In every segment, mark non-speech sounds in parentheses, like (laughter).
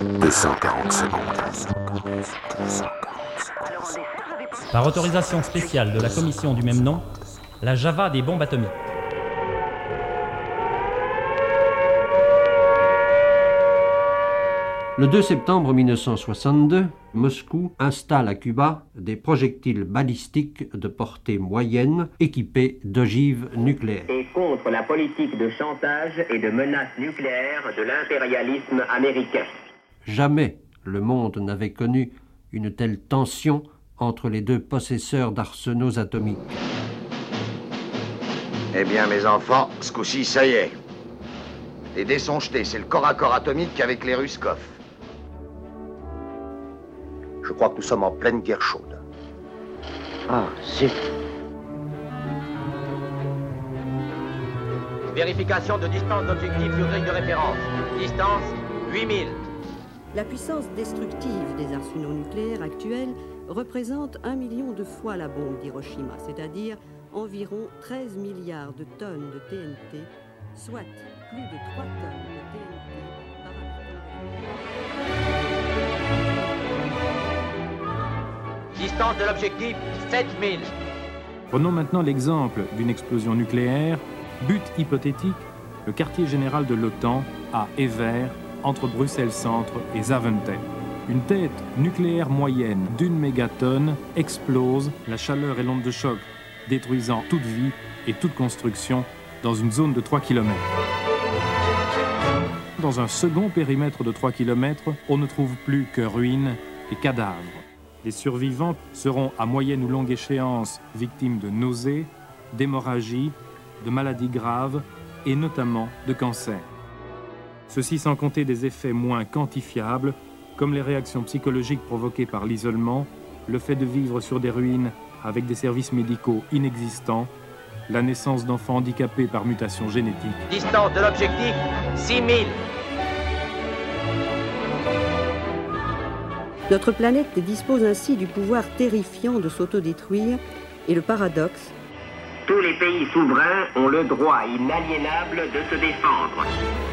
240 secondes. Par autorisation spéciale de la commission du même nom, la Java des bombes atomiques. Le 2 septembre 1962, Moscou installe à Cuba des projectiles balistiques de portée moyenne équipés d'ogives nucléaires. Et contre la politique de chantage et de menace nucléaire de l'impérialisme américain. Jamais le monde n'avait connu une telle tension entre les deux possesseurs d'arsenaux atomiques. Eh bien, mes enfants, ce coup-ci, ça y est. Les dés sont jetés, c'est le corps à corps atomique avec les Ruskov. Je crois que nous sommes en pleine guerre chaude. Ah, zut. Vérification de distance d'objectif sur grille de référence. Distance 8000. La puissance destructive des arsenaux nucléaires actuels représente un million de fois la bombe d'Hiroshima, c'est-à-dire environ 13 milliards de tonnes de TNT, soit plus de 3 tonnes de TNT par habitant. Distance de l'objectif 7000. Prenons maintenant l'exemple d'une explosion nucléaire. But hypothétique, le quartier général de l'OTAN à Evere, entre Bruxelles-Centre et Zaventem. Une tête nucléaire moyenne d'une mégatonne explose, la chaleur et l'onde de choc détruisant toute vie et toute construction dans une zone de 3 km. Dans un second périmètre de 3 km, on ne trouve plus que ruines et cadavres. Les survivants seront à moyenne ou longue échéance victimes de nausées, d'hémorragies, de maladies graves et notamment de cancer. Ceci sans compter des effets moins quantifiables, comme les réactions psychologiques provoquées par l'isolement, le fait de vivre sur des ruines avec des services médicaux inexistants, la naissance d'enfants handicapés par mutation génétique. Distance de l'objectif 6000. Notre planète dispose ainsi du pouvoir terrifiant de s'autodétruire et le paradoxe, Tous les pays souverains ont le droit inaliénable de se défendre.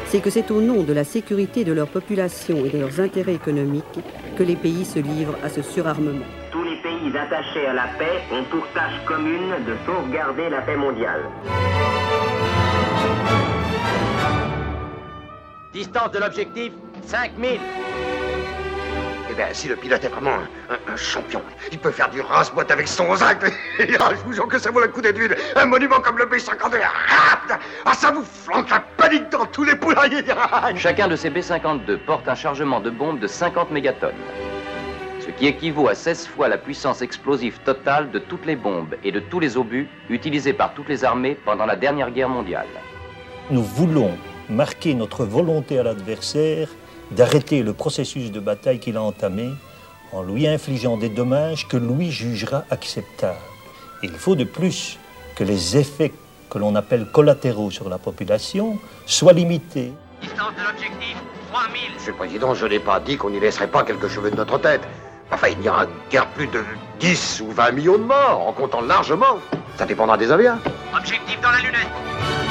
c'est que c'est au nom de la sécurité de leur population et de leurs intérêts économiques que les pays se livrent à ce surarmement. Tous les pays attachés à la paix ont pour tâche commune de sauvegarder la paix mondiale. Distance de l'objectif 5000. Eh bien, si le pilote est vraiment un, un- un champion, il peut faire du rase-boîte avec son zinc. (laughs) Ah, je vous jure que ça vaut la coup d'étude. Un monument comme le B-52. Ah. Ah, ça vous flanque la panique dans tous les poulaillers. (laughs) Chacun de ces B-52 porte un chargement de bombes de 50 mégatonnes, ce qui équivaut à 16 fois la puissance explosive totale de toutes les bombes et de tous les obus utilisés par toutes les armées pendant la dernière guerre mondiale. Nous voulons marquer notre volonté à l'adversaire d'arrêter le processus de bataille qu'il a entamé en lui infligeant des dommages que lui jugera acceptables. Il faut de plus que les effets que l'on appelle collatéraux sur la population soient limités. Distance de l'objectif 3000. Monsieur le Président, je n'ai pas dit qu'on n'y laisserait pas quelques cheveux de notre tête. Enfin, il n'y aura guère plus de 10 ou 20 millions de morts, en comptant largement. Ça dépendra des avions. Objectif dans la lunette.